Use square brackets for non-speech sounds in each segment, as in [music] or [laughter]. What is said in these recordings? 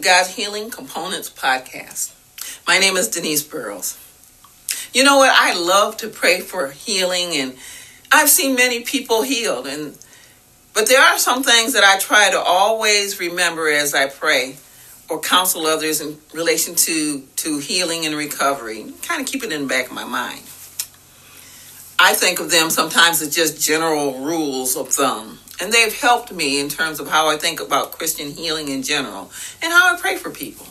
God's Healing Components podcast. My name is Denise Burrows. You know what? I love to pray for healing, and I've seen many people healed. And but there are some things that I try to always remember as I pray or counsel others in relation to to healing and recovery. Kind of keep it in the back of my mind. I think of them sometimes as just general rules of thumb. And they've helped me in terms of how I think about Christian healing in general and how I pray for people.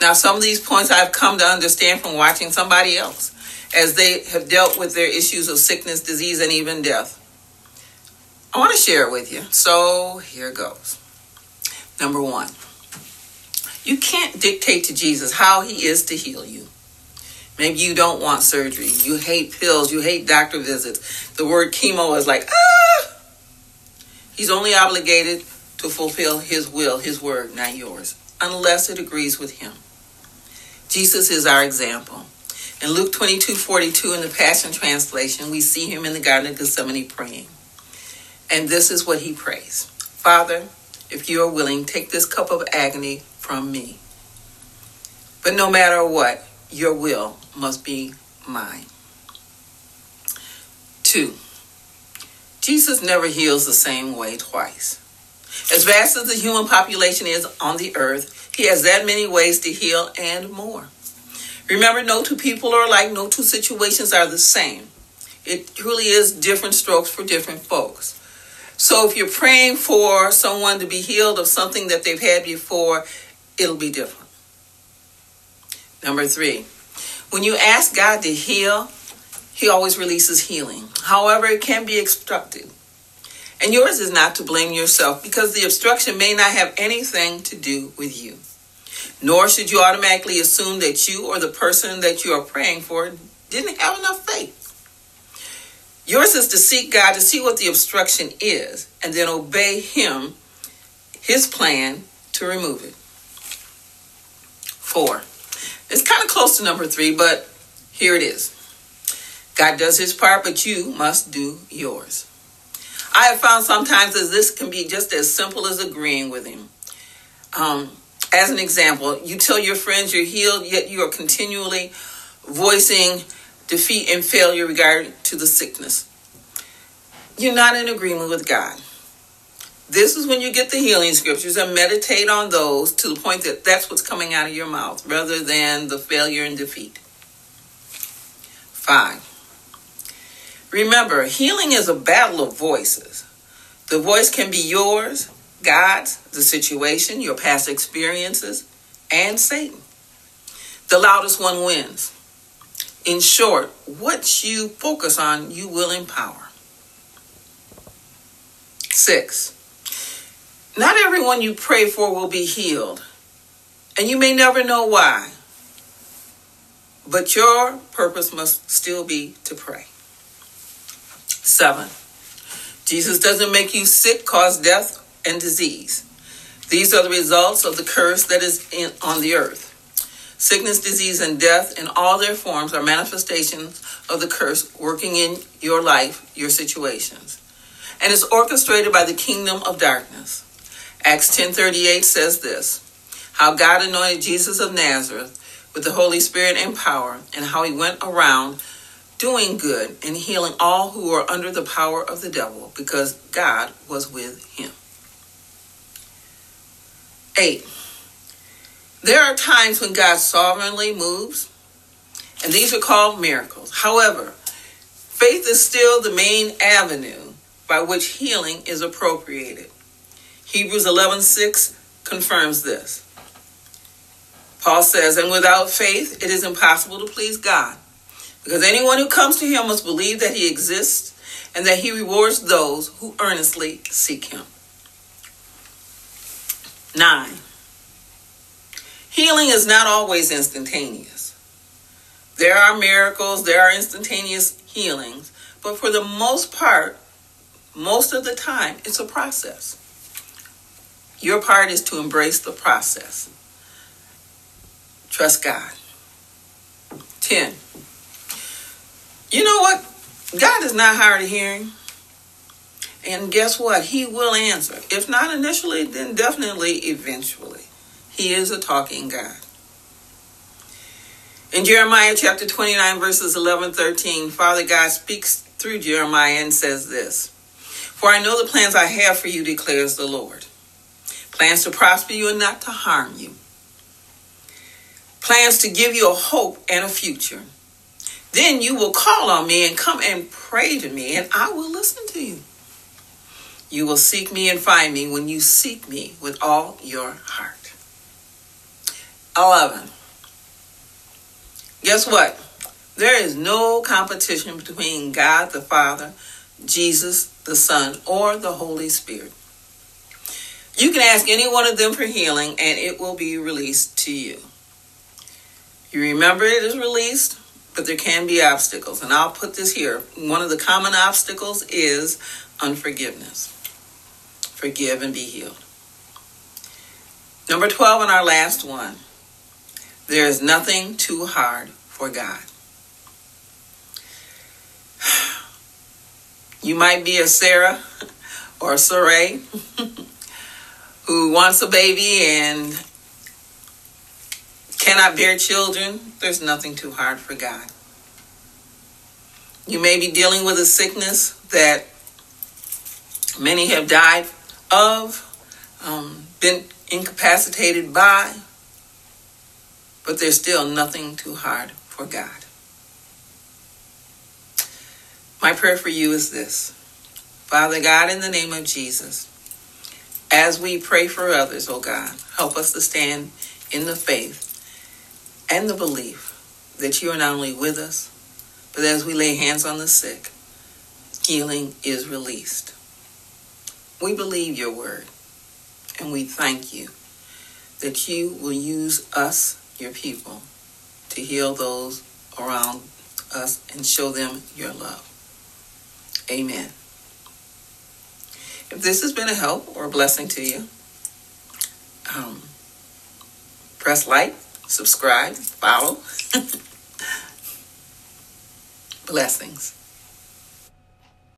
Now, some of these points I've come to understand from watching somebody else as they have dealt with their issues of sickness, disease, and even death. I want to share it with you. So here goes. Number one, you can't dictate to Jesus how he is to heal you. Maybe you don't want surgery. You hate pills. You hate doctor visits. The word chemo is like, ah! He's only obligated to fulfill his will, his word, not yours, unless it agrees with him. Jesus is our example. In Luke 22 42, in the Passion Translation, we see him in the Garden of Gethsemane praying. And this is what he prays Father, if you are willing, take this cup of agony from me. But no matter what, your will must be mine. Two, Jesus never heals the same way twice. As vast as the human population is on the earth, he has that many ways to heal and more. Remember, no two people are alike, no two situations are the same. It truly is different strokes for different folks. So if you're praying for someone to be healed of something that they've had before, it'll be different. Number three, when you ask God to heal, He always releases healing. However, it can be obstructed. And yours is not to blame yourself because the obstruction may not have anything to do with you. Nor should you automatically assume that you or the person that you are praying for didn't have enough faith. Yours is to seek God to see what the obstruction is and then obey Him, His plan to remove it. Four. It's kind of close to number three, but here it is. God does His part, but you must do yours. I have found sometimes that this can be just as simple as agreeing with him. Um, as an example, you tell your friends you're healed, yet you are continually voicing defeat and failure regarding to the sickness. You're not in agreement with God. This is when you get the healing scriptures and meditate on those to the point that that's what's coming out of your mouth rather than the failure and defeat. Five. Remember, healing is a battle of voices. The voice can be yours, God's, the situation, your past experiences, and Satan. The loudest one wins. In short, what you focus on, you will empower. Six, not everyone you pray for will be healed, and you may never know why. But your purpose must still be to pray. Seven, Jesus doesn't make you sick, cause death and disease. These are the results of the curse that is in, on the earth. Sickness, disease, and death in all their forms are manifestations of the curse working in your life, your situations. And is orchestrated by the kingdom of darkness. Acts 10:38 says this: How God anointed Jesus of Nazareth with the Holy Spirit and power, and how he went around doing good and healing all who were under the power of the devil because God was with him. Eight, there are times when God sovereignly moves, and these are called miracles. However, faith is still the main avenue by which healing is appropriated. Hebrews 11:6 confirms this. Paul says, "And without faith it is impossible to please God, because anyone who comes to him must believe that he exists and that he rewards those who earnestly seek him." 9. Healing is not always instantaneous. There are miracles, there are instantaneous healings, but for the most part, most of the time, it's a process. Your part is to embrace the process. Trust God. 10. You know what? God is not hard of hearing. And guess what? He will answer. If not initially, then definitely eventually. He is a talking God. In Jeremiah chapter 29, verses 11 13, Father God speaks through Jeremiah and says this For I know the plans I have for you, declares the Lord plans to prosper you and not to harm you, plans to give you a hope and a future. Then you will call on me and come and pray to me, and I will listen to you. You will seek me and find me when you seek me with all your heart. 11. Guess what? There is no competition between God the Father, Jesus the Son, or the Holy Spirit. You can ask any one of them for healing and it will be released to you. You remember it is released, but there can be obstacles. And I'll put this here. One of the common obstacles is unforgiveness. Forgive and be healed. Number 12 and our last one. There is nothing too hard for God. [sighs] You might be a Sarah or a Sarai [laughs] who wants a baby and cannot bear children. There's nothing too hard for God. You may be dealing with a sickness that many have died of, um, been incapacitated by, but there's still nothing too hard for God. My prayer for you is this Father God, in the name of Jesus, as we pray for others, oh God, help us to stand in the faith and the belief that you are not only with us, but as we lay hands on the sick, healing is released. We believe your word, and we thank you that you will use us, your people, to heal those around us and show them your love. Amen. If this has been a help or a blessing to you, um, press like, subscribe, follow. [laughs] Blessings.